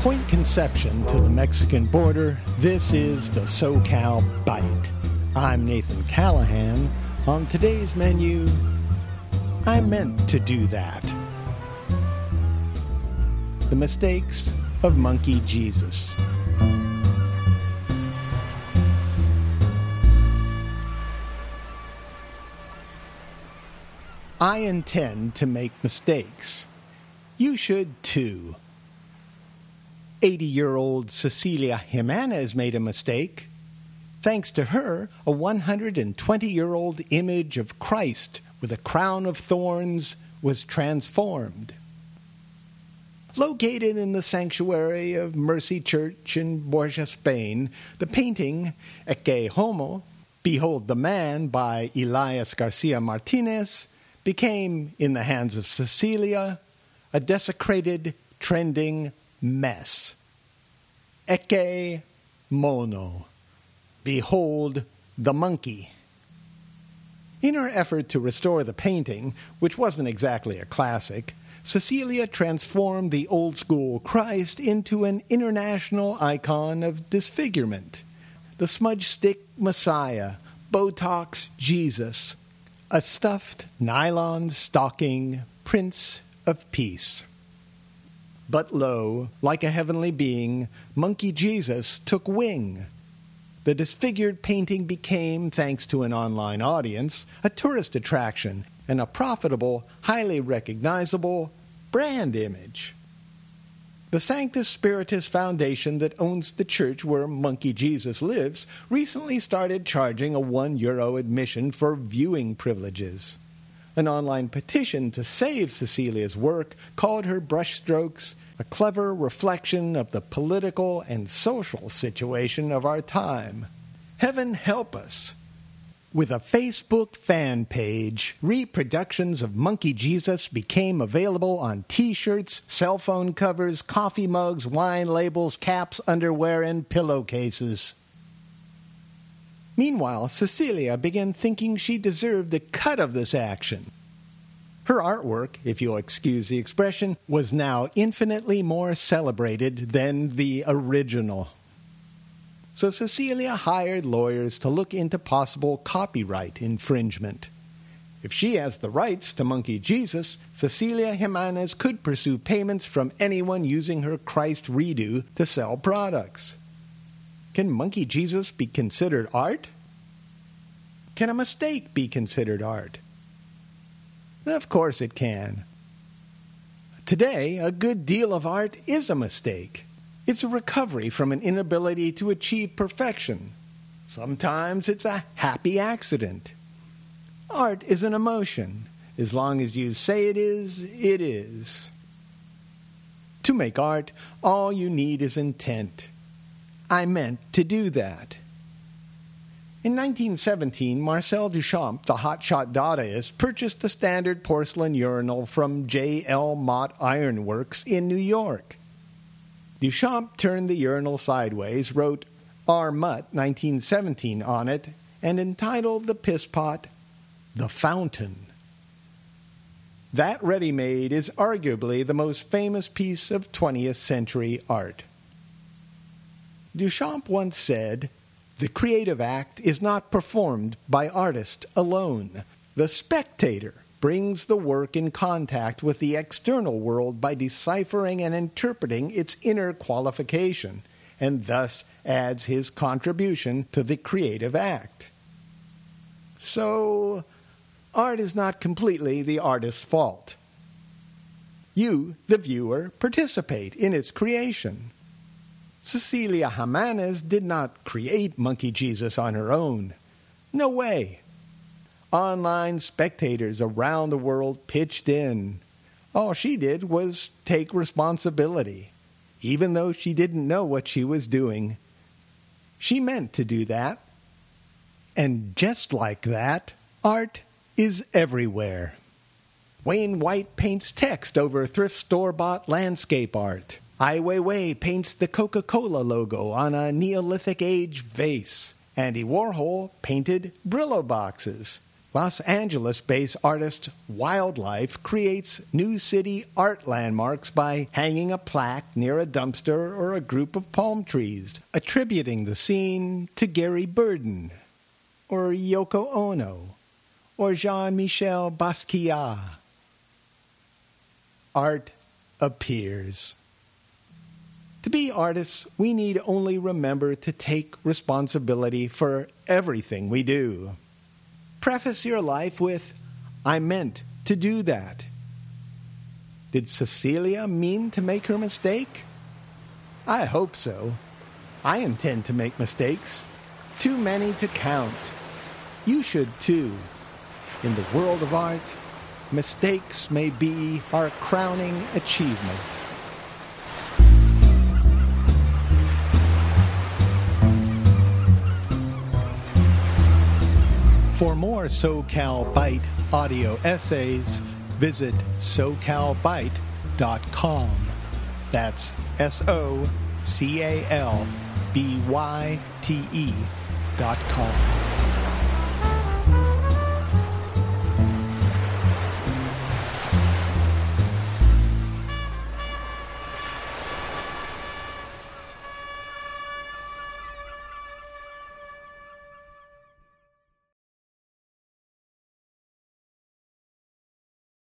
Point Conception to the Mexican border, this is the SoCal Byte. I'm Nathan Callahan. On today's menu, I meant to do that. The mistakes of Monkey Jesus. I intend to make mistakes. You should too. 80 year old Cecilia Gimenez made a mistake. Thanks to her, a 120 year old image of Christ with a crown of thorns was transformed. Located in the sanctuary of Mercy Church in Borja, Spain, the painting Ecce Homo, Behold the Man by Elias Garcia Martinez, became, in the hands of Cecilia, a desecrated, trending mess. Ecce mono. Behold the monkey. In her effort to restore the painting, which wasn't exactly a classic, Cecilia transformed the old school Christ into an international icon of disfigurement. The smudge stick Messiah, Botox Jesus, a stuffed nylon stocking Prince of Peace. But lo, like a heavenly being, Monkey Jesus took wing. The disfigured painting became, thanks to an online audience, a tourist attraction and a profitable, highly recognizable brand image. The Sanctus Spiritus Foundation that owns the church where Monkey Jesus lives recently started charging a one euro admission for viewing privileges. An online petition to save Cecilia's work called her brushstrokes a clever reflection of the political and social situation of our time. Heaven help us. With a Facebook fan page, reproductions of Monkey Jesus became available on t shirts, cell phone covers, coffee mugs, wine labels, caps, underwear, and pillowcases. Meanwhile, Cecilia began thinking she deserved the cut of this action. Her artwork, if you'll excuse the expression, was now infinitely more celebrated than the original. So Cecilia hired lawyers to look into possible copyright infringement. If she has the rights to Monkey Jesus, Cecilia Gimenez could pursue payments from anyone using her Christ redo to sell products. Can Monkey Jesus be considered art? Can a mistake be considered art? Of course it can. Today, a good deal of art is a mistake. It's a recovery from an inability to achieve perfection. Sometimes it's a happy accident. Art is an emotion. As long as you say it is, it is. To make art, all you need is intent. I meant to do that. In 1917, Marcel Duchamp, the hotshot Dadaist, purchased a standard porcelain urinal from J. L. Mott Ironworks in New York. Duchamp turned the urinal sideways, wrote R. Mutt 1917 on it, and entitled the piss pot The Fountain. That ready made is arguably the most famous piece of 20th century art. Duchamp once said, the creative act is not performed by artist alone. The spectator brings the work in contact with the external world by deciphering and interpreting its inner qualification, and thus adds his contribution to the creative act. So, art is not completely the artist's fault. You, the viewer, participate in its creation. Cecilia Gimenez did not create Monkey Jesus on her own. No way. Online spectators around the world pitched in. All she did was take responsibility, even though she didn't know what she was doing. She meant to do that. And just like that, art is everywhere. Wayne White paints text over thrift store bought landscape art. Ai Weiwei paints the Coca Cola logo on a Neolithic age vase. Andy Warhol painted Brillo boxes. Los Angeles based artist Wildlife creates new city art landmarks by hanging a plaque near a dumpster or a group of palm trees, attributing the scene to Gary Burden, or Yoko Ono, or Jean Michel Basquiat. Art appears. To be artists, we need only remember to take responsibility for everything we do. Preface your life with, I meant to do that. Did Cecilia mean to make her mistake? I hope so. I intend to make mistakes. Too many to count. You should too. In the world of art, mistakes may be our crowning achievement. For more SoCal Byte audio essays, visit socalbyte.com. That's S O C A L B Y T E dot com.